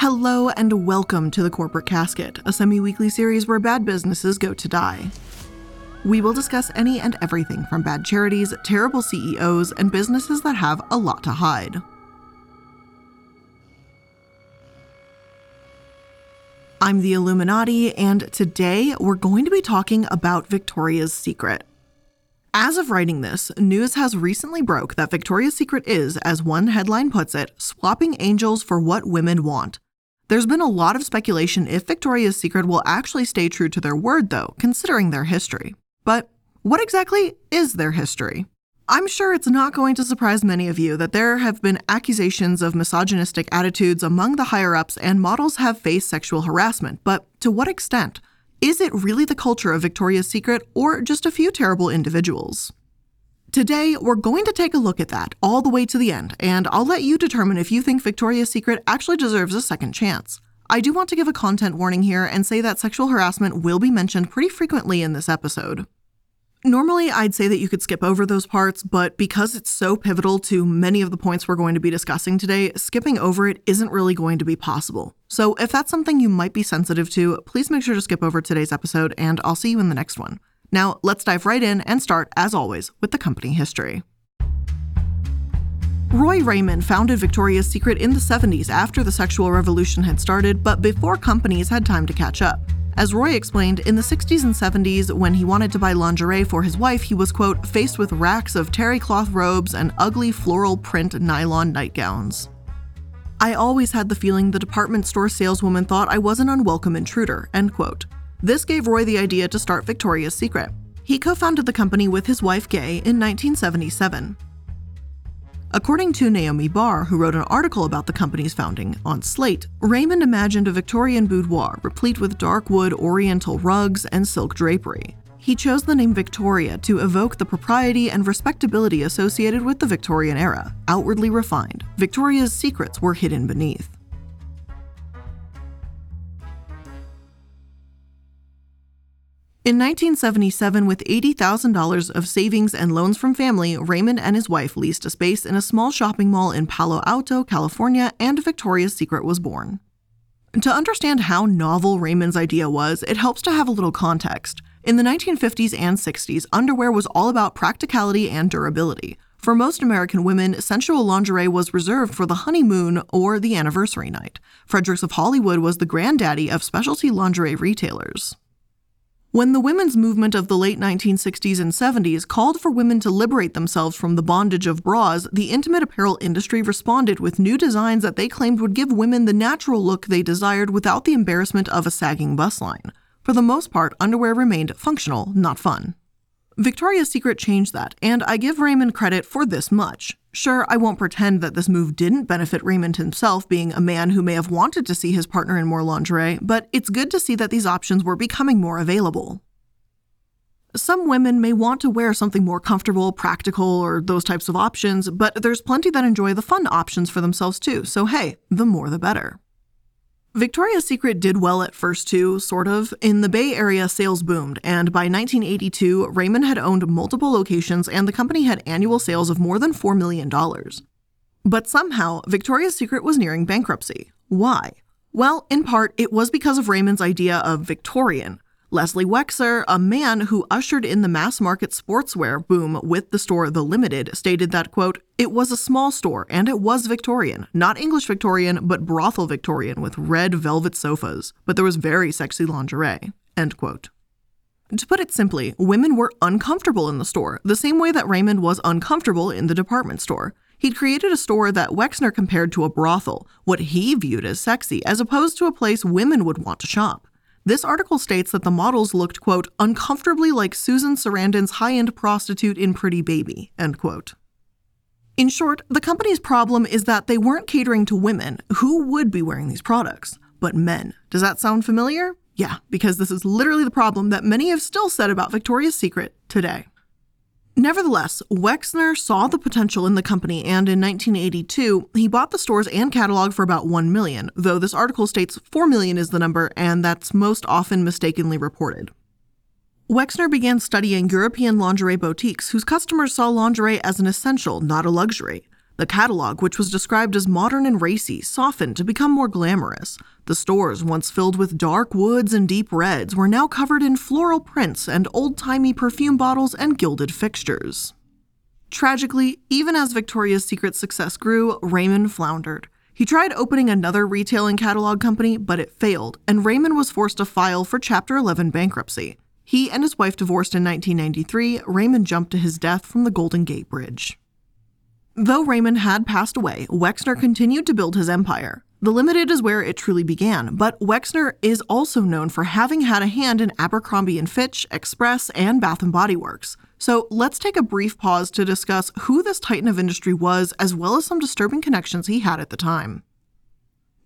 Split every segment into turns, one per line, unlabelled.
Hello and welcome to the Corporate Casket, a semi weekly series where bad businesses go to die. We will discuss any and everything from bad charities, terrible CEOs, and businesses that have a lot to hide. I'm the iilluminaughtii, and today we're going to be talking about Victoria's Secret. As of writing this, news has recently broke that Victoria's Secret is, as one headline puts it, swapping angels for what women want. There's been a lot of speculation if Victoria's Secret will actually stay true to their word, though, considering their history. But what exactly is their history? I'm sure it's not going to surprise many of you that there have been accusations of misogynistic attitudes among the higher ups and models have faced sexual harassment, but to what extent? Is it really the culture of Victoria's Secret or just a few terrible individuals? Today, we're going to take a look at that all the way to the end, and I'll let you determine if you think Victoria's Secret actually deserves a second chance. I do want to give a content warning here and say that sexual harassment will be mentioned pretty frequently in this episode. Normally, I'd say that you could skip over those parts, but because it's so pivotal to many of the points we're going to be discussing today, skipping over it isn't really going to be possible. So, if that's something you might be sensitive to, please make sure to skip over today's episode, and I'll see you in the next one. Now, let's dive right in and start, as always, with the company history. Roy Raymond founded Victoria's Secret in the 70s after the sexual revolution had started, but before companies had time to catch up. As Roy explained, in the 60s and 70s, when he wanted to buy lingerie for his wife, he was, quote, faced with racks of terry cloth robes and ugly floral print nylon nightgowns. I always had the feeling the department store saleswoman thought I was an unwelcome intruder, end quote. This gave Roy the idea to start Victoria's Secret. He co founded the company with his wife Gay in 1977. According to Naomi Barr, who wrote an article about the company's founding on Slate, Raymond imagined a Victorian boudoir replete with dark wood oriental rugs and silk drapery. He chose the name Victoria to evoke the propriety and respectability associated with the Victorian era, outwardly refined. Victoria's secrets were hidden beneath. In 1977, with $80,000 of savings and loans from family, Raymond and his wife leased a space in a small shopping mall in Palo Alto, California, and Victoria's Secret was born. To understand how novel Raymond's idea was, it helps to have a little context. In the 1950s and 60s, underwear was all about practicality and durability. For most American women, sensual lingerie was reserved for the honeymoon or the anniversary night. Fredericks of Hollywood was the granddaddy of specialty lingerie retailers. When the women's movement of the late 1960s and 70s called for women to liberate themselves from the bondage of bras, the intimate apparel industry responded with new designs that they claimed would give women the natural look they desired without the embarrassment of a sagging bust line. For the most part, underwear remained functional, not fun. Victoria's Secret changed that, and I give Raymond credit for this much. Sure, I won't pretend that this move didn't benefit Raymond himself, being a man who may have wanted to see his partner in more lingerie, but it's good to see that these options were becoming more available. Some women may want to wear something more comfortable, practical, or those types of options, but there's plenty that enjoy the fun options for themselves too, so hey, the more the better. Victoria's Secret did well at first, too, sort of. In the Bay Area, sales boomed, and by 1982, Raymond had owned multiple locations and the company had annual sales of more than $4 million. But somehow, Victoria's Secret was nearing bankruptcy. Why? Well, in part, it was because of Raymond's idea of Victorian, Leslie Wexner, a man who ushered in the mass market sportswear boom with the store The Limited, stated that, quote, it was a small store and it was Victorian, not English Victorian, but brothel Victorian with red velvet sofas, but there was very sexy lingerie, end quote. To put it simply, women were uncomfortable in the store, the same way that Raymond was uncomfortable in the department store. He'd created a store that Wexner compared to a brothel, what he viewed as sexy, as opposed to a place women would want to shop. This article states that the models looked, quote, uncomfortably like Susan Sarandon's high end prostitute in Pretty Baby, end quote. In short, the company's problem is that they weren't catering to women who would be wearing these products, but men. Does that sound familiar? Yeah, because this is literally the problem that many have still said about Victoria's Secret today. Nevertheless, Wexner saw the potential in the company and in 1982, he bought the stores and catalog for about 1 million, though this article states 4 million is the number and that's most often mistakenly reported. Wexner began studying European lingerie boutiques whose customers saw lingerie as an essential, not a luxury. The catalog, which was described as modern and racy, softened to become more glamorous. The stores, once filled with dark woods and deep reds, were now covered in floral prints and old timey perfume bottles and gilded fixtures. Tragically, even as Victoria's Secret's success grew, Raymond floundered. He tried opening another retail and catalog company, but it failed, and Raymond was forced to file for Chapter 11 bankruptcy. He and his wife divorced in 1993. Raymond jumped to his death from the Golden Gate Bridge. Though Raymond had passed away, Wexner continued to build his empire. The Limited is where it truly began, but Wexner is also known for having had a hand in Abercrombie & Fitch, Express, and Bath & Body Works. So let's take a brief pause to discuss who this titan of industry was, as well as some disturbing connections he had at the time.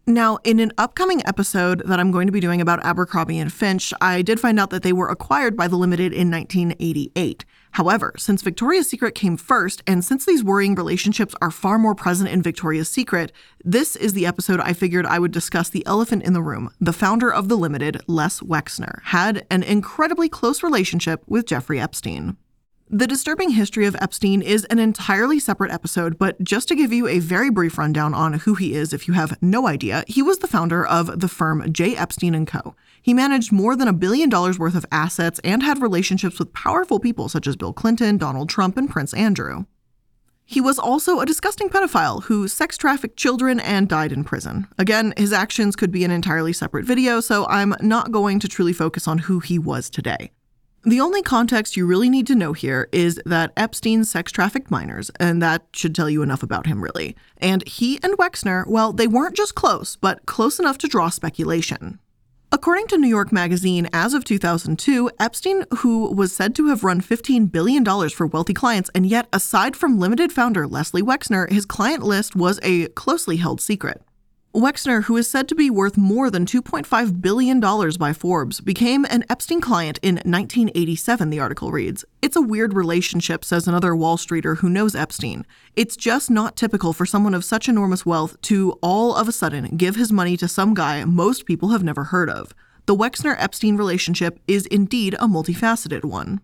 Now, in an upcoming episode that I'm going to be doing about Abercrombie and Fitch, I did find out that they were acquired by the Limited in 1988. However, since Victoria's Secret came first, and since these worrying relationships are far more present in Victoria's Secret, this is the episode I figured I would discuss the elephant in the room. The founder of the Limited, Les Wexner, had an incredibly close relationship with Jeffrey Epstein. The disturbing history of Epstein is an entirely separate episode, but just to give you a very brief rundown on who he is if you have no idea, he was the founder of the firm J. Epstein & Co. He managed more than a billion dollars worth of assets and had relationships with powerful people such as Bill Clinton, Donald Trump, and Prince Andrew. He was also a disgusting pedophile who sex trafficked children and died in prison. Again, his actions could be an entirely separate video, so I'm not going to truly focus on who he was today. The only context you really need to know here is that Epstein sex trafficked minors, and that should tell you enough about him, really. And he and Wexner, well, they weren't just close, but close enough to draw speculation. According to New York Magazine, as of 2002, Epstein, who was said to have run $15 billion for wealthy clients, and yet, aside from limited founder Leslie Wexner, his client list was a closely held secret. Wexner, who is said to be worth more than $2.5 billion by Forbes, became an Epstein client in 1987, the article reads. It's a weird relationship, says another Wall Streeter who knows Epstein. It's just not typical for someone of such enormous wealth to all of a sudden give his money to some guy most people have never heard of. The Wexner Epstein relationship is indeed a multifaceted one.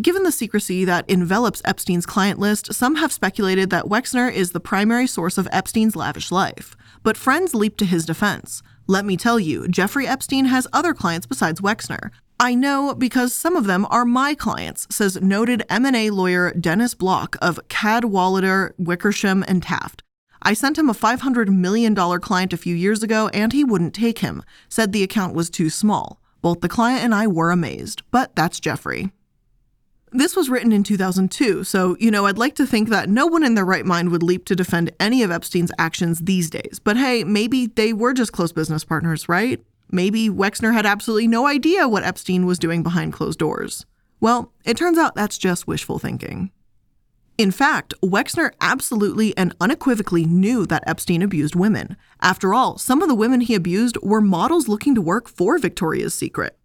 Given the secrecy that envelops Epstein's client list, some have speculated that Wexner is the primary source of Epstein's lavish life. But friends leap to his defense. Let me tell you, Jeffrey Epstein has other clients besides Wexner. I know because some of them are my clients, says noted M&A lawyer Dennis Block of Cadwalader, Wickersham, and Taft. I sent him a $500 million client a few years ago and he wouldn't take him, said the account was too small. Both the client and I were amazed, but that's Jeffrey. This was written in 2002, so, you know, I'd like to think that no one in their right mind would leap to defend any of Epstein's actions these days. But hey, maybe they were just close business partners, right? Maybe Wexner had absolutely no idea what Epstein was doing behind closed doors. Well, it turns out that's just wishful thinking. In fact, Wexner absolutely and unequivocally knew that Epstein abused women. After all, some of the women he abused were models looking to work for Victoria's Secret.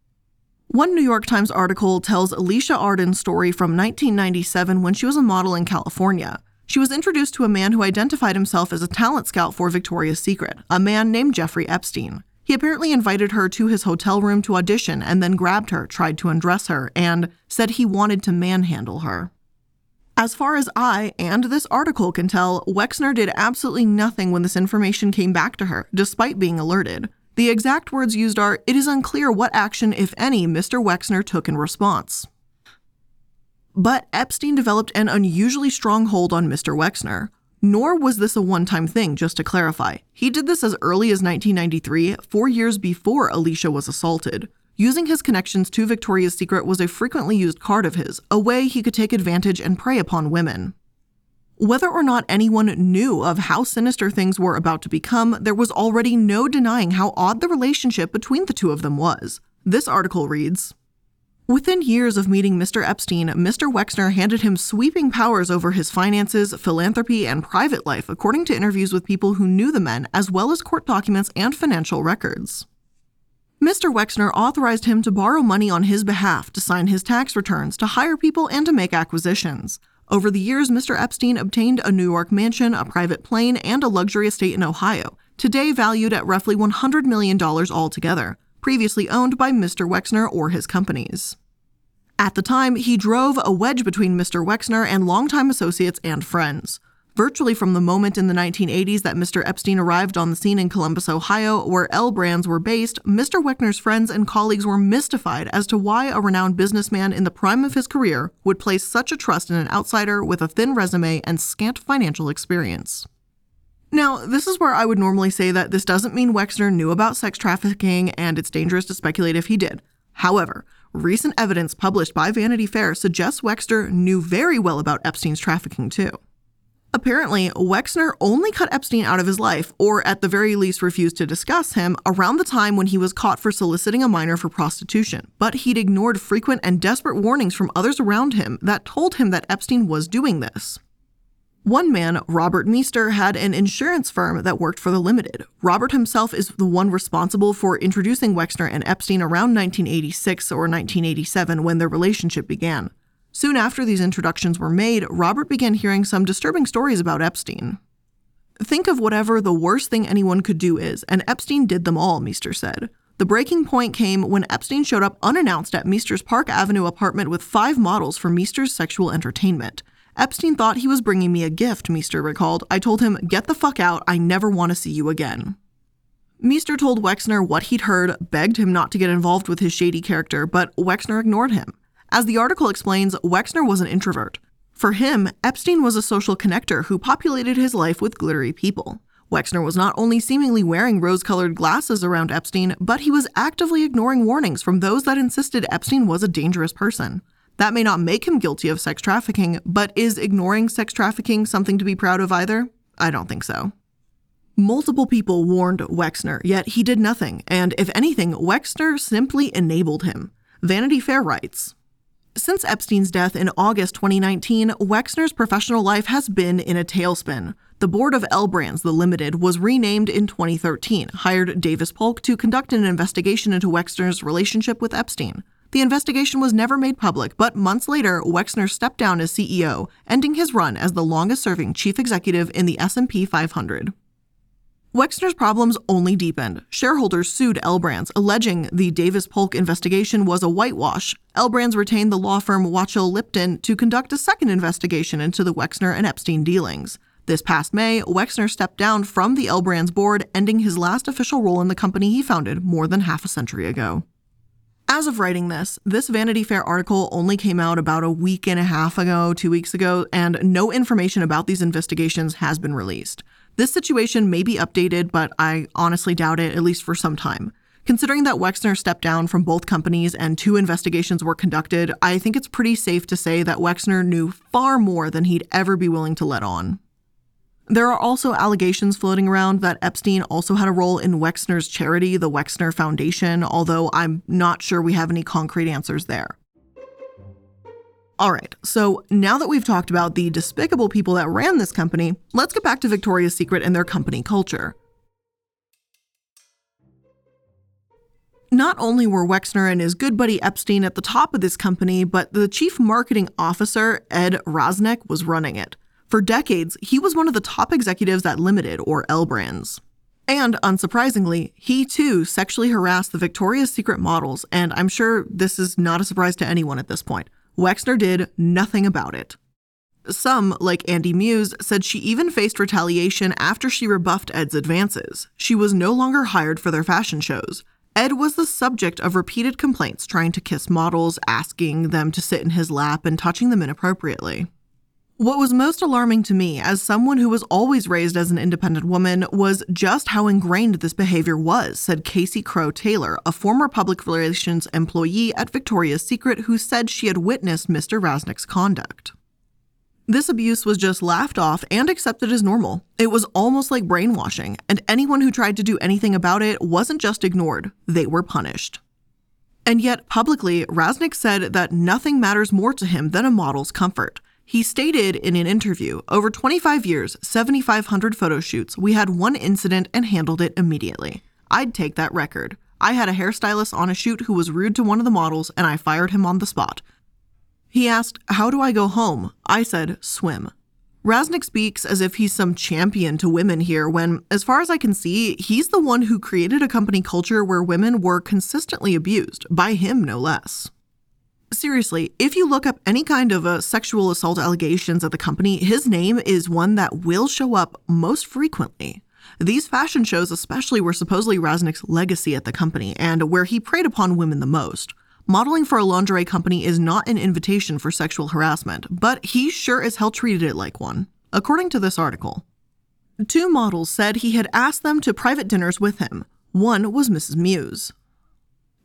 One New York Times article tells Alicia Arden's story from 1997 when she was a model in California. She was introduced to a man who identified himself as a talent scout for Victoria's Secret, a man named Jeffrey Epstein. He apparently invited her to his hotel room to audition and then grabbed her, tried to undress her, and said he wanted to manhandle her. As far as I and this article can tell, Wexner did absolutely nothing when this information came back to her, despite being alerted. The exact words used are It is unclear what action, if any, Mr. Wexner took in response. But Epstein developed an unusually strong hold on Mr. Wexner. Nor was this a one time thing, just to clarify. He did this as early as 1993, four years before Alicia was assaulted. Using his connections to Victoria's Secret was a frequently used card of his, a way he could take advantage and prey upon women. Whether or not anyone knew of how sinister things were about to become, there was already no denying how odd the relationship between the two of them was. This article reads Within years of meeting Mr. Epstein, Mr. Wexner handed him sweeping powers over his finances, philanthropy, and private life, according to interviews with people who knew the men, as well as court documents and financial records. Mr. Wexner authorized him to borrow money on his behalf, to sign his tax returns, to hire people, and to make acquisitions. Over the years, Mr. Epstein obtained a New York mansion, a private plane, and a luxury estate in Ohio, today valued at roughly $100 million altogether, previously owned by Mr. Wexner or his companies. At the time, he drove a wedge between Mr. Wexner and longtime associates and friends. Virtually from the moment in the 1980s that Mr. Epstein arrived on the scene in Columbus, Ohio, where L brands were based, Mr. Wexner's friends and colleagues were mystified as to why a renowned businessman in the prime of his career would place such a trust in an outsider with a thin resume and scant financial experience. Now, this is where I would normally say that this doesn't mean Wexner knew about sex trafficking and it's dangerous to speculate if he did. However, recent evidence published by Vanity Fair suggests Wexner knew very well about Epstein's trafficking too. Apparently, Wexner only cut Epstein out of his life, or at the very least refused to discuss him, around the time when he was caught for soliciting a minor for prostitution. But he'd ignored frequent and desperate warnings from others around him that told him that Epstein was doing this. One man, Robert Meester, had an insurance firm that worked for the Limited. Robert himself is the one responsible for introducing Wexner and Epstein around 1986 or 1987 when their relationship began. Soon after these introductions were made, Robert began hearing some disturbing stories about Epstein. Think of whatever the worst thing anyone could do is, and Epstein did them all, Meester said. The breaking point came when Epstein showed up unannounced at Meester's Park Avenue apartment with five models for Meester's sexual entertainment. Epstein thought he was bringing me a gift, Meester recalled. I told him, Get the fuck out, I never want to see you again. Meester told Wexner what he'd heard, begged him not to get involved with his shady character, but Wexner ignored him. As the article explains, Wexner was an introvert. For him, Epstein was a social connector who populated his life with glittery people. Wexner was not only seemingly wearing rose colored glasses around Epstein, but he was actively ignoring warnings from those that insisted Epstein was a dangerous person. That may not make him guilty of sex trafficking, but is ignoring sex trafficking something to be proud of either? I don't think so. Multiple people warned Wexner, yet he did nothing, and if anything, Wexner simply enabled him. Vanity Fair writes since Epstein's death in August 2019, Wexner's professional life has been in a tailspin. The board of L Brands, the Limited, was renamed in 2013, hired Davis Polk to conduct an investigation into Wexner's relationship with Epstein. The investigation was never made public, but months later, Wexner stepped down as CEO, ending his run as the longest-serving chief executive in the S&P 500. Wexner's problems only deepened. Shareholders sued L Brands, alleging the Davis Polk investigation was a whitewash. L Brands retained the law firm Wachtell Lipton to conduct a second investigation into the Wexner and Epstein dealings. This past May, Wexner stepped down from the L Brands board, ending his last official role in the company he founded more than half a century ago. As of writing this, this Vanity Fair article only came out about a week and a half ago, two weeks ago, and no information about these investigations has been released. This situation may be updated, but I honestly doubt it, at least for some time. Considering that Wexner stepped down from both companies and two investigations were conducted, I think it's pretty safe to say that Wexner knew far more than he'd ever be willing to let on. There are also allegations floating around that Epstein also had a role in Wexner's charity, the Wexner Foundation, although I'm not sure we have any concrete answers there. All right, so now that we've talked about the despicable people that ran this company, let's get back to Victoria's Secret and their company culture. Not only were Wexner and his good buddy Epstein at the top of this company, but the chief marketing officer, Ed Rasnick, was running it. For decades, he was one of the top executives at Limited or L Brands. And unsurprisingly, he too sexually harassed the Victoria's Secret models, and I'm sure this is not a surprise to anyone at this point. Wexner did nothing about it. Some, like Andy Muse, said she even faced retaliation after she rebuffed Ed's advances. She was no longer hired for their fashion shows. Ed was the subject of repeated complaints trying to kiss models, asking them to sit in his lap, and touching them inappropriately. What was most alarming to me, as someone who was always raised as an independent woman, was just how ingrained this behavior was, said Casey Crowe Taylor, a former public relations employee at Victoria's Secret who said she had witnessed Mr. Rasnick's conduct. This abuse was just laughed off and accepted as normal. It was almost like brainwashing, and anyone who tried to do anything about it wasn't just ignored, they were punished. And yet, publicly, Rasnick said that nothing matters more to him than a model's comfort. He stated in an interview over 25 years, 7,500 photo shoots, we had one incident and handled it immediately. I'd take that record. I had a hairstylist on a shoot who was rude to one of the models and I fired him on the spot. He asked, How do I go home? I said, Swim. Rasnick speaks as if he's some champion to women here, when, as far as I can see, he's the one who created a company culture where women were consistently abused, by him no less. Seriously, if you look up any kind of a sexual assault allegations at the company, his name is one that will show up most frequently. These fashion shows, especially, were supposedly Raznick's legacy at the company and where he preyed upon women the most. Modeling for a lingerie company is not an invitation for sexual harassment, but he sure as hell treated it like one, according to this article. Two models said he had asked them to private dinners with him. One was Mrs. Muse.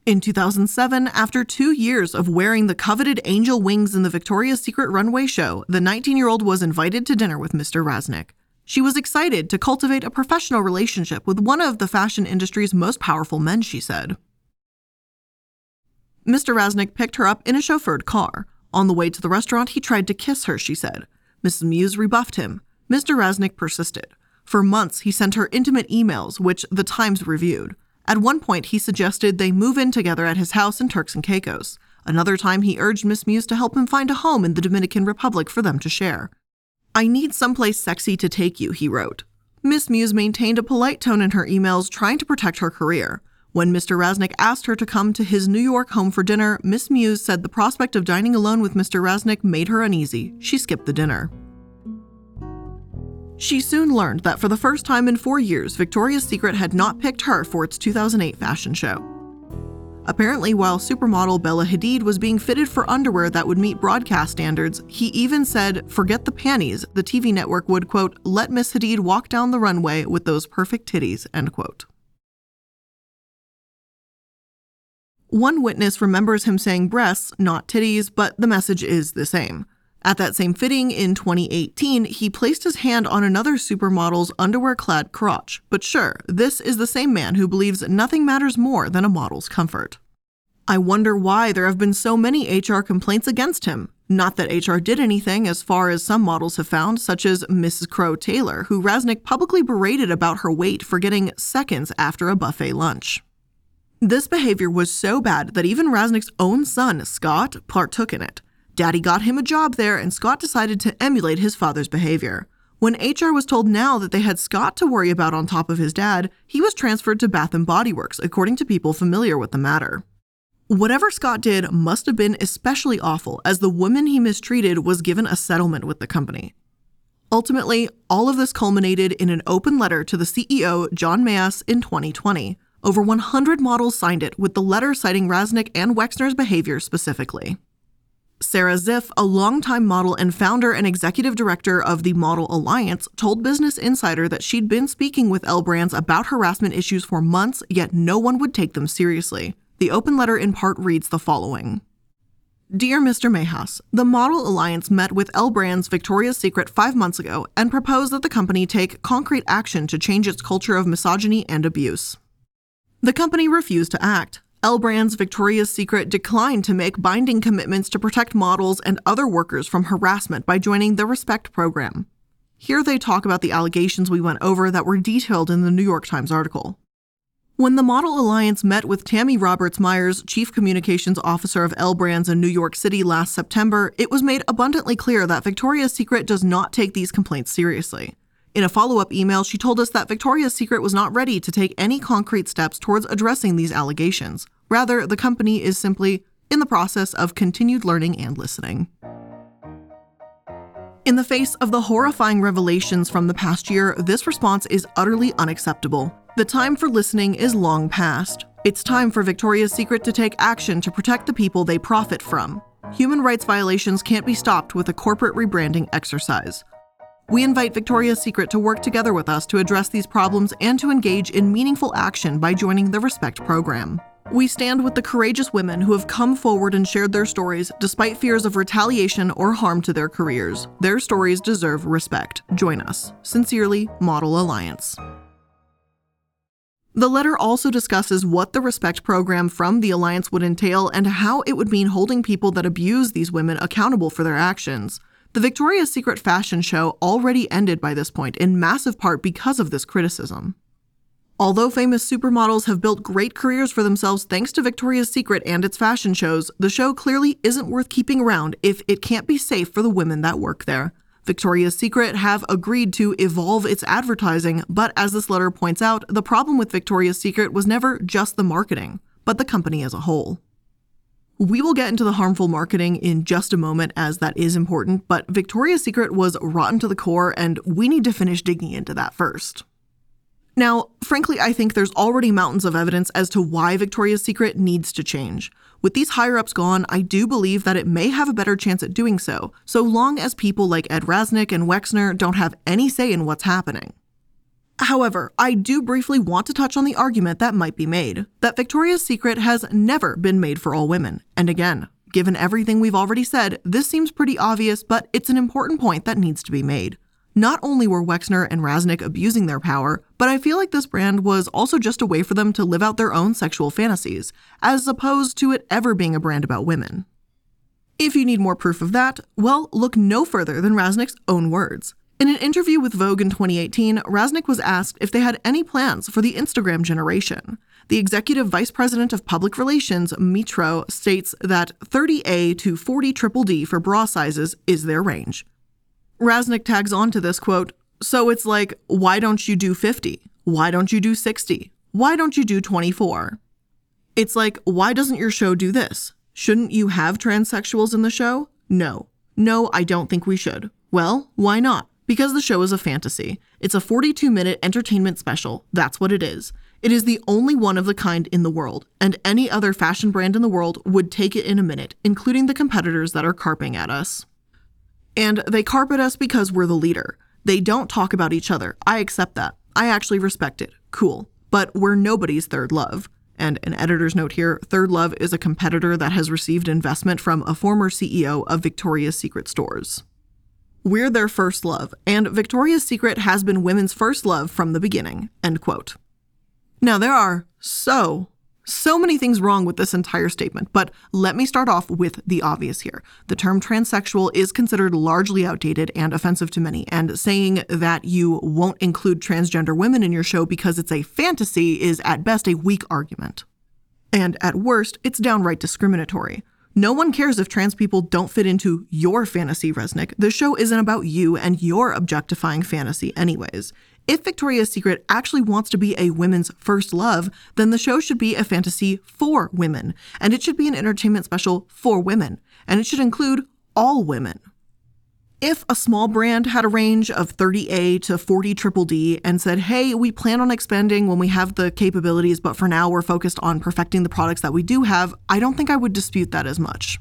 In 2007, after two years of wearing the coveted angel wings in the Victoria's Secret runway show, the 19 year old was invited to dinner with Mr. Raznick. She was excited to cultivate a professional relationship with one of the fashion industry's most powerful men, she said. Mr. Raznick picked her up in a chauffeured car. On the way to the restaurant, he tried to kiss her, she said. Mrs. Muse rebuffed him. Mr. Raznick persisted. For months, he sent her intimate emails, which the Times reviewed. At one point, he suggested they move in together at his house in Turks and Caicos. Another time, he urged Miss Muse to help him find a home in the Dominican Republic for them to share. I need someplace sexy to take you, he wrote. Miss Muse maintained a polite tone in her emails, trying to protect her career. When Mr. Raznick asked her to come to his New York home for dinner, Miss Muse said the prospect of dining alone with Mr. Raznick made her uneasy. She skipped the dinner. She soon learned that for the first time in four years, Victoria's Secret had not picked her for its 2008 fashion show. Apparently, while supermodel Bella Hadid was being fitted for underwear that would meet broadcast standards, he even said, Forget the panties, the TV network would, quote, let Miss Hadid walk down the runway with those perfect titties, end quote. One witness remembers him saying breasts, not titties, but the message is the same. At that same fitting in 2018, he placed his hand on another supermodel's underwear clad crotch. But sure, this is the same man who believes nothing matters more than a model's comfort. I wonder why there have been so many HR complaints against him. Not that HR did anything, as far as some models have found, such as Mrs. Crowe Taylor, who Raznick publicly berated about her weight for getting seconds after a buffet lunch. This behavior was so bad that even Raznick's own son, Scott, partook in it. Daddy got him a job there, and Scott decided to emulate his father's behavior. When HR was told now that they had Scott to worry about on top of his dad, he was transferred to Bath and Body Works, according to people familiar with the matter. Whatever Scott did must have been especially awful, as the woman he mistreated was given a settlement with the company. Ultimately, all of this culminated in an open letter to the CEO, John Mehas, in 2020. Over 100 models signed it, with the letter citing Raznick and Wexner's behavior specifically. Sara Ziff, a longtime model and founder and executive director of the Model Alliance, told Business Insider that she'd been speaking with L Brands about harassment issues for months, yet no one would take them seriously. The open letter in part reads the following Dear Mr. Mehas, the Model Alliance met with L Brands Victoria's Secret five months ago and proposed that the company take concrete action to change its culture of misogyny and abuse. The company refused to act. L Brands Victoria's Secret declined to make binding commitments to protect models and other workers from harassment by joining the Respect program. Here they talk about the allegations we went over that were detailed in the New York Times article. When the Model Alliance met with Tammy Roberts Myers, Chief Communications Officer of L Brands in New York City last September, it was made abundantly clear that Victoria's Secret does not take these complaints seriously. In a follow up email, she told us that Victoria's Secret was not ready to take any concrete steps towards addressing these allegations. Rather, the company is simply in the process of continued learning and listening. In the face of the horrifying revelations from the past year, this response is utterly unacceptable. The time for listening is long past. It's time for Victoria's Secret to take action to protect the people they profit from. Human rights violations can't be stopped with a corporate rebranding exercise. We invite Victoria's Secret to work together with us to address these problems and to engage in meaningful action by joining the Respect program. We stand with the courageous women who have come forward and shared their stories despite fears of retaliation or harm to their careers. Their stories deserve respect. Join us. Sincerely, Model Alliance. The letter also discusses what the Respect program from the Alliance would entail and how it would mean holding people that abuse these women accountable for their actions. The Victoria's Secret fashion show already ended by this point, in massive part because of this criticism. Although famous supermodels have built great careers for themselves thanks to Victoria's Secret and its fashion shows, the show clearly isn't worth keeping around if it can't be safe for the women that work there. Victoria's Secret have agreed to evolve its advertising, but as this letter points out, the problem with Victoria's Secret was never just the marketing, but the company as a whole. We will get into the harmful marketing in just a moment, as that is important, but Victoria's Secret was rotten to the core, and we need to finish digging into that first. Now, frankly, I think there's already mountains of evidence as to why Victoria's Secret needs to change. With these higher ups gone, I do believe that it may have a better chance at doing so, so long as people like Ed Rasnick and Wexner don't have any say in what's happening. However, I do briefly want to touch on the argument that might be made that Victoria's Secret has never been made for all women. And again, given everything we've already said, this seems pretty obvious, but it's an important point that needs to be made. Not only were Wexner and Rasnick abusing their power, but I feel like this brand was also just a way for them to live out their own sexual fantasies, as opposed to it ever being a brand about women. If you need more proof of that, well, look no further than Rasnick's own words. In an interview with Vogue in 2018, Rasnick was asked if they had any plans for the Instagram generation. The executive vice president of public relations, Mitro, states that 30A to 40 triple D for bra sizes is their range. Rasnick tags on to this quote, so it's like, why don't you do 50? Why don't you do 60? Why don't you do 24? It's like, why doesn't your show do this? Shouldn't you have transsexuals in the show? No. No, I don't think we should. Well, why not? Because the show is a fantasy. It's a 42 minute entertainment special. That's what it is. It is the only one of the kind in the world, and any other fashion brand in the world would take it in a minute, including the competitors that are carping at us. And they carpet us because we're the leader. They don't talk about each other. I accept that. I actually respect it. Cool. But we're nobody's third love. And an editor's note here Third Love is a competitor that has received investment from a former CEO of Victoria's Secret stores. We're their first love, and Victoria's Secret has been women's first love from the beginning. End quote. Now, there are so, so many things wrong with this entire statement, but let me start off with the obvious here. The term transsexual is considered largely outdated and offensive to many, and saying that you won't include transgender women in your show because it's a fantasy is at best a weak argument. And at worst, it's downright discriminatory. No one cares if trans people don't fit into your fantasy, Resnick. The show isn't about you and your objectifying fantasy, anyways. If Victoria's Secret actually wants to be a women's first love, then the show should be a fantasy for women, and it should be an entertainment special for women, and it should include all women. If a small brand had a range of 30A to 40 triple D and said, hey, we plan on expanding when we have the capabilities, but for now we're focused on perfecting the products that we do have, I don't think I would dispute that as much.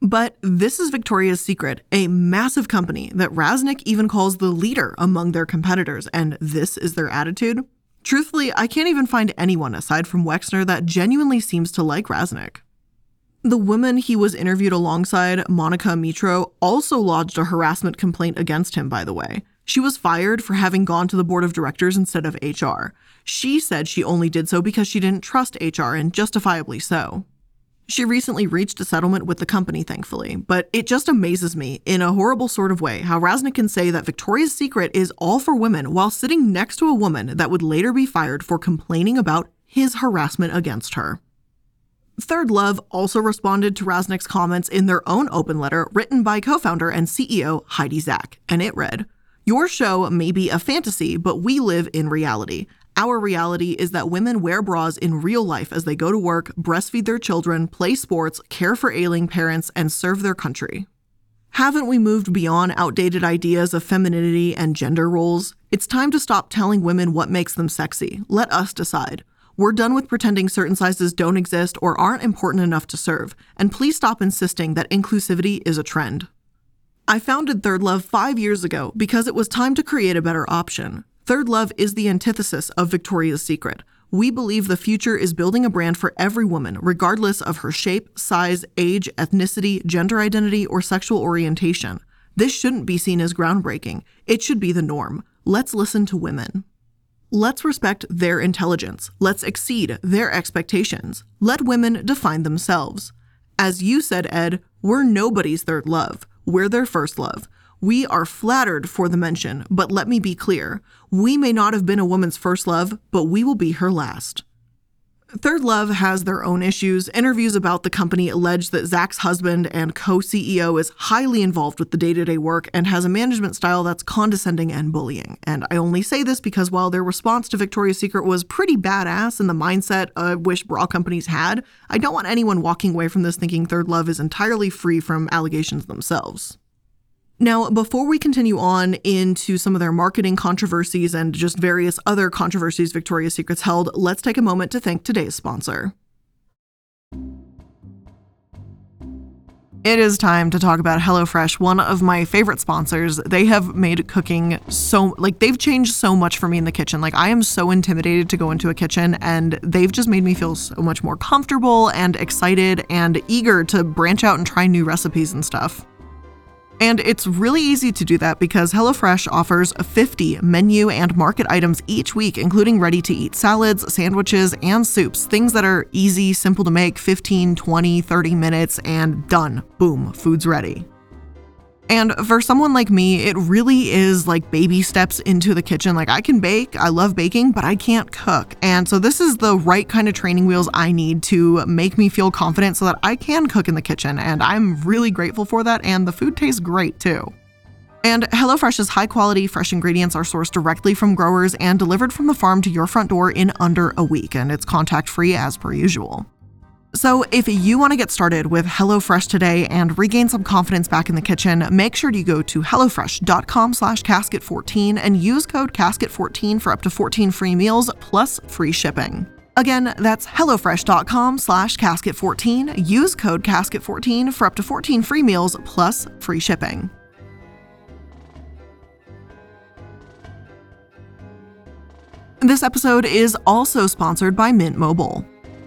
But this is Victoria's Secret, a massive company that Rasnick even calls the leader among their competitors, and this is their attitude? Truthfully, I can't even find anyone aside from Wexner that genuinely seems to like Rasnick. The woman he was interviewed alongside, Monica Mitro, also lodged a harassment complaint against him, by the way. She was fired for having gone to the board of directors instead of HR. She said she only did so because she didn't trust HR, and justifiably so. She recently reached a settlement with the company, thankfully, but it just amazes me, in a horrible sort of way, how Rasnick can say that Victoria's Secret is all for women while sitting next to a woman that would later be fired for complaining about his harassment against her. Third Love also responded to Rasnick's comments in their own open letter written by co founder and CEO Heidi Zak, and it read Your show may be a fantasy, but we live in reality. Our reality is that women wear bras in real life as they go to work, breastfeed their children, play sports, care for ailing parents, and serve their country. Haven't we moved beyond outdated ideas of femininity and gender roles? It's time to stop telling women what makes them sexy. Let us decide. We're done with pretending certain sizes don't exist or aren't important enough to serve, and please stop insisting that inclusivity is a trend. I founded Third Love five years ago because it was time to create a better option. Third Love is the antithesis of Victoria's Secret. We believe the future is building a brand for every woman, regardless of her shape, size, age, ethnicity, gender identity, or sexual orientation. This shouldn't be seen as groundbreaking. It should be the norm. Let's listen to women. Let's respect their intelligence. Let's exceed their expectations. Let women define themselves. As you said, Ed, we're nobody's third love. We're their first love. We are flattered for the mention, but let me be clear. We may not have been a woman's first love, but we will be her last. Third Love has their own issues. Interviews about the company allege that Zak's husband and co CEO is highly involved with the day to day work and has a management style that's condescending and bullying. And I only say this because while their response to Victoria's Secret was pretty badass in the mindset I wish bra companies had, I don't want anyone walking away from this thinking Third Love is entirely free from allegations themselves. Now, before we continue on into some of their marketing controversies and just various other controversies Victoria's Secret's held, let's take a moment to thank today's sponsor. It is time to talk about HelloFresh, one of my favorite sponsors. They have made cooking so like they've changed so much for me in the kitchen. Like I am so intimidated to go into a kitchen and they've just made me feel so much more comfortable and excited and eager to branch out and try new recipes and stuff. And it's really easy to do that because HelloFresh offers 50 menu and market items each week, including ready to eat salads, sandwiches, and soups. Things that are easy, simple to make 15, 20, 30 minutes, and done. Boom, food's ready. And for someone like me, it really is like baby steps into the kitchen. Like I can bake, I love baking, but I can't cook. And so this is the right kind of training wheels I need to make me feel confident so that I can cook in the kitchen. And I'm really grateful for that. And the food tastes great too. And HelloFresh's high quality, fresh ingredients are sourced directly from growers and delivered from the farm to your front door in under a week. And it's contact free as per usual. So, if you want to get started with HelloFresh today and regain some confidence back in the kitchen, make sure you go to hellofresh.com/casket14 and use code casket14 for up to 14 free meals plus free shipping. Again, that's hellofresh.com/casket14. Use code casket14 for up to 14 free meals plus free shipping. This episode is also sponsored by Mint Mobile.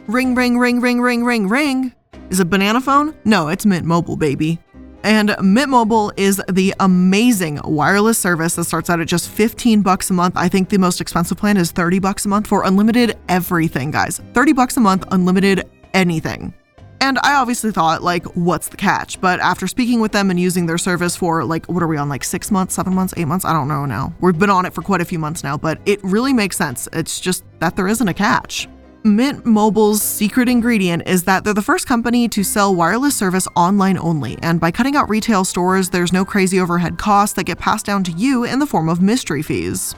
Ring, ring, ring, ring, ring, ring, ring. Is it banana phone? No, it's Mint Mobile, baby. And Mint Mobile is the amazing wireless service that starts out at just 15 bucks a month. I think the most expensive plan is 30 bucks a month for unlimited everything, guys. 30 bucks a month, unlimited anything. And I obviously thought, like, what's the catch? But after speaking with them and using their service for, like, what are we on, like six months, seven months, eight months? I don't know now. We've been on it for quite a few months now, but it really makes sense. It's just that there isn't a catch. Mint Mobile's secret ingredient is that they're the first company to sell wireless service online only, and by cutting out retail stores, there's no crazy overhead costs that get passed down to you in the form of mystery fees.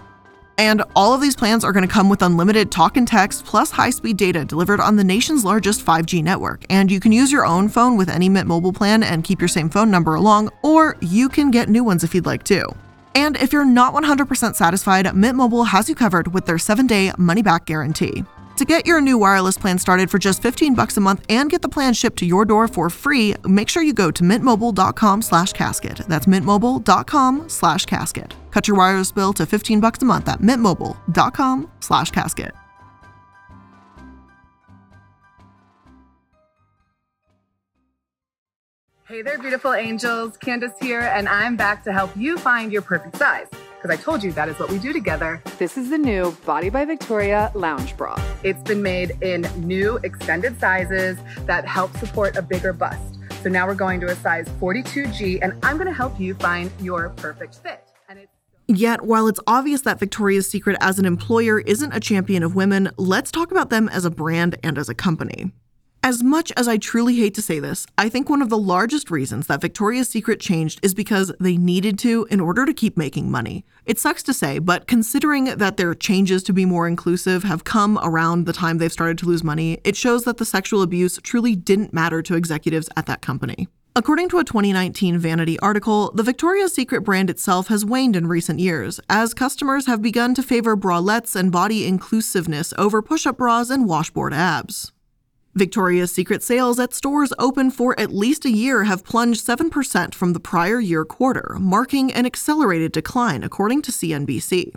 And all of these plans are going to come with unlimited talk and text plus high speed data delivered on the nation's largest 5G network. And you can use your own phone with any Mint Mobile plan and keep your same phone number along, or you can get new ones if you'd like to. And if you're not 100% satisfied, Mint Mobile has you covered with their 7 day money back guarantee. To get your new wireless plan started for just 15 bucks a month and get the plan shipped to your door for free, make sure you go to mintmobile.com slash casket. That's mintmobile.com slash casket. Cut your wireless bill to 15 bucks a month at mintmobile.com slash casket.
Hey there, beautiful angels. Candice here, and I'm back to help you find your perfect size because I told you that is what we do together.
This is the new Body by Victoria lounge bra.
It's been made in new extended sizes that help support a bigger bust. So now we're going to a size 42G, and I'm going to help you find your perfect fit.
Yet, while it's obvious that Victoria's Secret as an employer isn't a champion of women, let's talk about them as a brand and as a company. As much as I truly hate to say this, I think one of the largest reasons that Victoria's Secret changed is because they needed to in order to keep making money. It sucks to say, but considering that their changes to be more inclusive have come around the time they've started to lose money, it shows that the sexual abuse truly didn't matter to executives at that company. According to a 2019 Vanity article, the Victoria's Secret brand itself has waned in recent years, as customers have begun to favor bralettes and body inclusiveness over push up bras and washboard abs. Victoria's Secret sales at stores open for at least a year have plunged 7% from the prior year quarter, marking an accelerated decline, according to CNBC.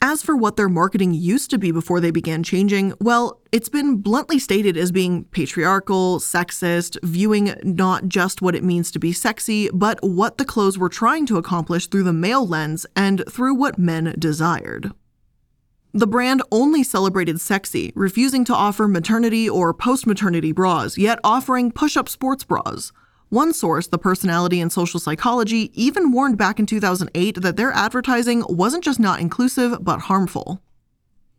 As for what their marketing used to be before they began changing, well, it's been bluntly stated as being patriarchal, sexist, viewing not just what it means to be sexy, but what the clothes were trying to accomplish through the male lens and through what men desired. The brand only celebrated sexy, refusing to offer maternity or post maternity bras, yet offering push up sports bras. One source, the personality and social psychology, even warned back in 2008 that their advertising wasn't just not inclusive, but harmful.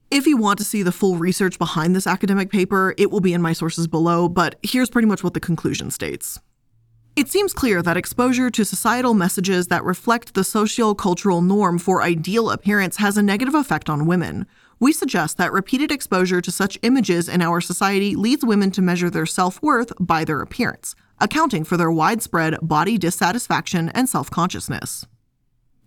If you want to see the full research behind this academic paper, it will be in my sources below, but here's pretty much what the conclusion states. It seems clear that exposure to societal messages that reflect the socio-cultural norm for ideal appearance has a negative effect on women. We suggest that repeated exposure to such images in our society leads women to measure their self-worth by their appearance, accounting for their widespread body dissatisfaction and self-consciousness.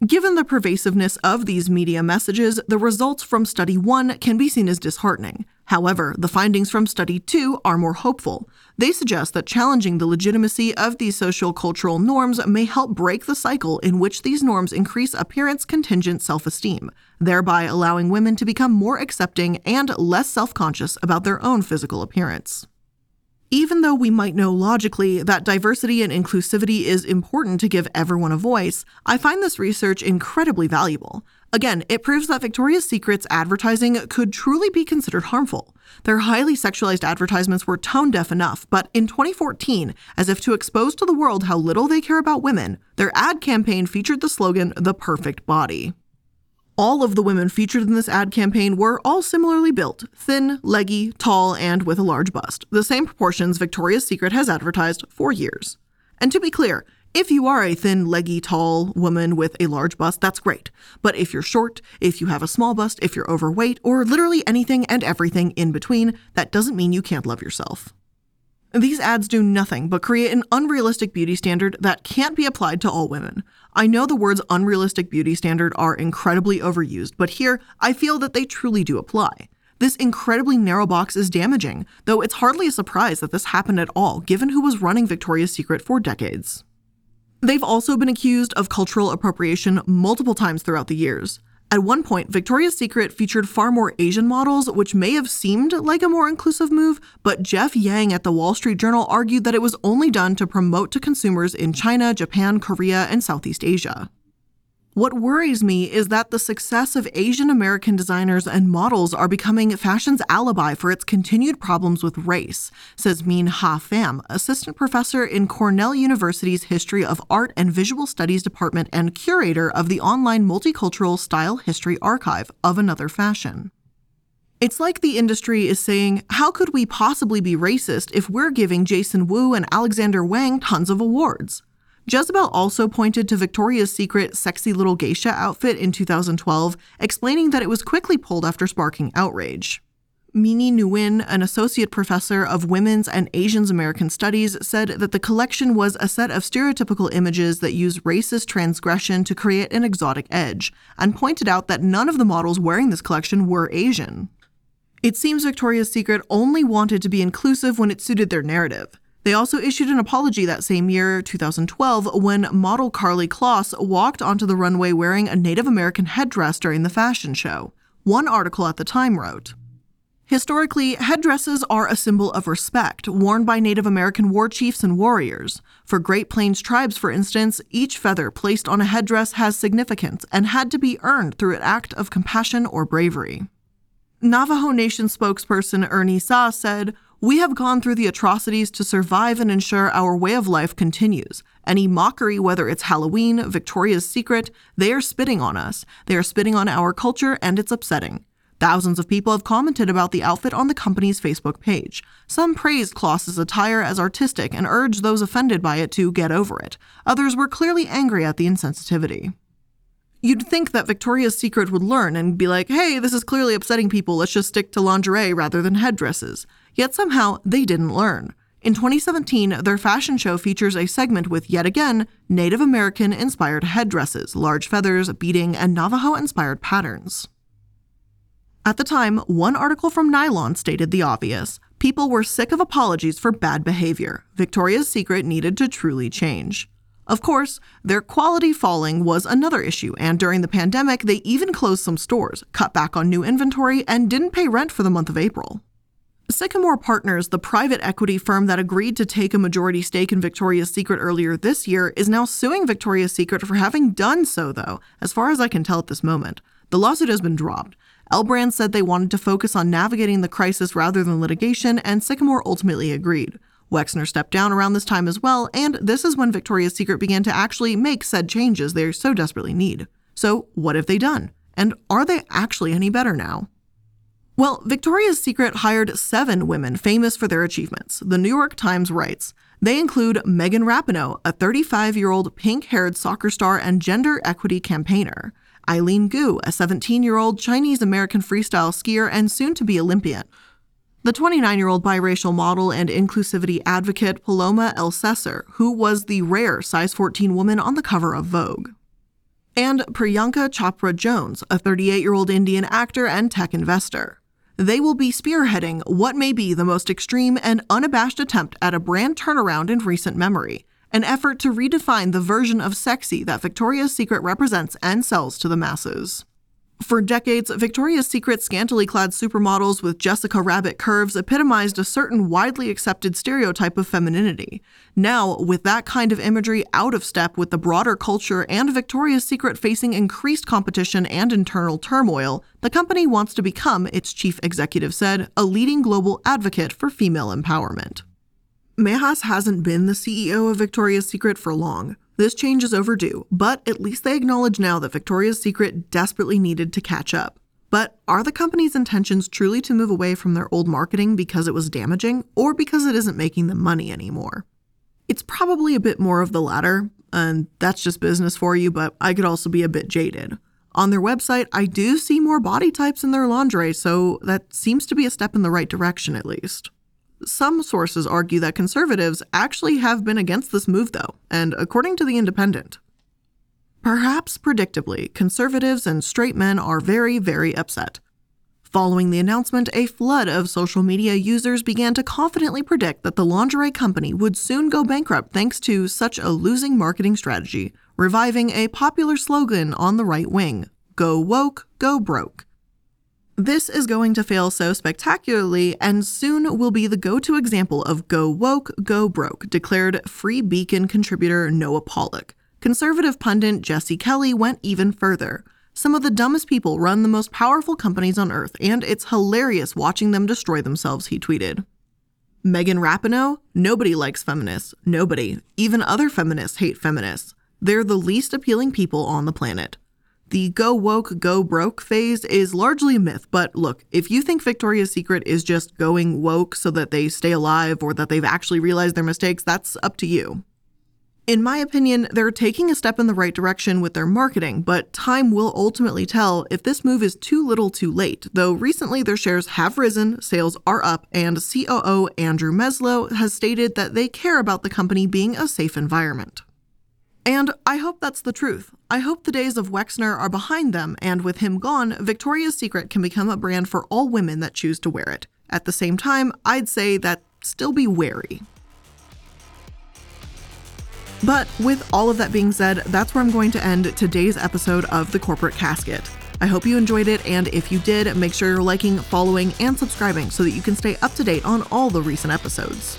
Given the pervasiveness of these media messages, the results from Study 1 can be seen as disheartening. However, the findings from Study 2 are more hopeful. They suggest that challenging the legitimacy of these social cultural norms may help break the cycle in which these norms increase appearance contingent self esteem, thereby allowing women to become more accepting and less self conscious about their own physical appearance. Even though we might know logically that diversity and inclusivity is important to give everyone a voice, I find this research incredibly valuable. Again, it proves that Victoria's Secret's advertising could truly be considered harmful. Their highly sexualized advertisements were tone deaf enough, but in 2014, as if to expose to the world how little they care about women, their ad campaign featured the slogan, The Perfect Body. All of the women featured in this ad campaign were all similarly built thin, leggy, tall, and with a large bust, the same proportions Victoria's Secret has advertised for years. And to be clear, if you are a thin, leggy, tall woman with a large bust, that's great. But if you're short, if you have a small bust, if you're overweight, or literally anything and everything in between, that doesn't mean you can't love yourself. These ads do nothing but create an unrealistic beauty standard that can't be applied to all women. I know the words unrealistic beauty standard are incredibly overused, but here I feel that they truly do apply. This incredibly narrow box is damaging, though it's hardly a surprise that this happened at all, given who was running Victoria's Secret for decades. They've also been accused of cultural appropriation multiple times throughout the years. At one point, Victoria's Secret featured far more Asian models, which may have seemed like a more inclusive move, but Jeff Yang at the Wall Street Journal argued that it was only done to promote to consumers in China, Japan, Korea, and Southeast Asia. What worries me is that the success of Asian American designers and models are becoming fashion's alibi for its continued problems with race, says Minh-Ha Pham, assistant professor in Cornell University's History of Art and Visual Studies Department and curator of the online multicultural style history archive of Another Fashion. It's like the industry is saying, how could we possibly be racist if we're giving Jason Wu and Alexander Wang tons of awards? Jezebel also pointed to Victoria's Secret sexy little geisha outfit in 2012, explaining that it was quickly pulled after sparking outrage. Mimi Nguyen, an associate professor of women's and Asian American studies, said that the collection was a set of stereotypical images that use racist transgression to create an exotic edge, and pointed out that none of the models wearing this collection were Asian. It seems Victoria's Secret only wanted to be inclusive when it suited their narrative. They also issued an apology that same year, 2012, when model Karlie Kloss walked onto the runway wearing a Native American headdress during the fashion show. One article at the time wrote, Historically, headdresses are a symbol of respect, worn by Native American war chiefs and warriors. For Great Plains tribes, for instance, each feather placed on a headdress has significance and had to be earned through an act of compassion or bravery. Navajo Nation spokesperson Erny Zah said, we have gone through the atrocities to survive and ensure our way of life continues. Any mockery, whether it's Halloween, Victoria's Secret, they are spitting on us. They are spitting on our culture, and it's upsetting. Thousands of people have commented about the outfit on the company's Facebook page. Some praised Kloss's attire as artistic and urged those offended by it to get over it. Others were clearly angry at the insensitivity. You'd think that Victoria's Secret would learn and be like, hey, this is clearly upsetting people, let's just stick to lingerie rather than headdresses. Yet somehow they didn't learn. In 2017, their fashion show features a segment with yet again Native American inspired headdresses, large feathers, beading, and Navajo inspired patterns. At the time, one article from Nylon stated the obvious people were sick of apologies for bad behavior. Victoria's Secret needed to truly change. Of course, their quality falling was another issue, and during the pandemic, they even closed some stores, cut back on new inventory, and didn't pay rent for the month of April. Sycamore Partners, the private equity firm that agreed to take a majority stake in Victoria's Secret earlier this year, is now suing Victoria's Secret for having done so, though, as far as I can tell at this moment. The lawsuit has been dropped. L Brand said they wanted to focus on navigating the crisis rather than litigation, and Sycamore ultimately agreed. Wexner stepped down around this time as well, and this is when Victoria's Secret began to actually make said changes they so desperately need. So, what have they done? And are they actually any better now? Well, Victoria's Secret hired seven women famous for their achievements, the New York Times writes. They include Megan Rapinoe, a 35 year old pink haired soccer star and gender equity campaigner, Eileen Gu, a 17 year old Chinese American freestyle skier and soon to be Olympian, the 29 year old biracial model and inclusivity advocate Paloma El Elsesser, who was the rare size 14 woman on the cover of Vogue. And Priyanka Chopra Jonas, a 38 year old Indian actor and tech investor. They will be spearheading what may be the most extreme and unabashed attempt at a brand turnaround in recent memory, an effort to redefine the version of sexy that Victoria's Secret represents and sells to the masses. For decades, Victoria's Secret scantily clad supermodels with Jessica Rabbit curves epitomized a certain widely accepted stereotype of femininity. Now, with that kind of imagery out of step with the broader culture and Victoria's Secret facing increased competition and internal turmoil, the company wants to become, its chief executive said, a leading global advocate for female empowerment. Mehas hasn't been the CEO of Victoria's Secret for long. This change is overdue, but at least they acknowledge now that Victoria's Secret desperately needed to catch up. But are the company's intentions truly to move away from their old marketing because it was damaging, or because it isn't making them money anymore? It's probably a bit more of the latter, and that's just business for you, but I could also be a bit jaded. On their website, I do see more body types in their lingerie, so that seems to be a step in the right direction at least. Some sources argue that conservatives actually have been against this move, though, and according to The Independent, perhaps predictably, conservatives and straight men are very, very upset. Following the announcement, a flood of social media users began to confidently predict that the lingerie company would soon go bankrupt thanks to such a losing marketing strategy, reviving a popular slogan on the right wing Go woke, go broke. This is going to fail so spectacularly and soon will be the go to example of go woke, go broke, declared Free Beacon contributor Noah Pollak. Conservative pundit Jesse Kelly went even further. Some of the dumbest people run the most powerful companies on earth, and it's hilarious watching them destroy themselves, he tweeted. Megan Rapinoe? Nobody likes feminists. Nobody. Even other feminists hate feminists. They're the least appealing people on the planet. The go woke, go broke phase is largely a myth, but look, if you think Victoria's Secret is just going woke so that they stay alive or that they've actually realized their mistakes, that's up to you. In my opinion, they're taking a step in the right direction with their marketing, but time will ultimately tell if this move is too little too late, though recently their shares have risen, sales are up, and COO Andrew Meslow has stated that they care about the company being a safe environment. And I hope that's the truth. I hope the days of Wexner are behind them, and with him gone, Victoria's Secret can become a brand for all women that choose to wear it. At the same time, I'd say that still be wary. But with all of that being said, that's where I'm going to end today's episode of The Corporate Casket. I hope you enjoyed it, and if you did, make sure you're liking, following, and subscribing so that you can stay up to date on all the recent episodes.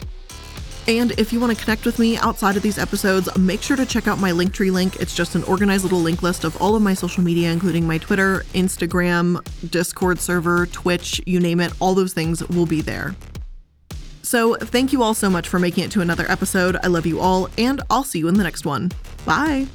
And if you want to connect with me outside of these episodes, make sure to check out my Linktree link. It's just an organized little link list of all of my social media, including my Twitter, Instagram, Discord server, Twitch, you name it, all those things will be there. So, thank you all so much for making it to another episode. I love you all, and I'll see you in the next one. Bye.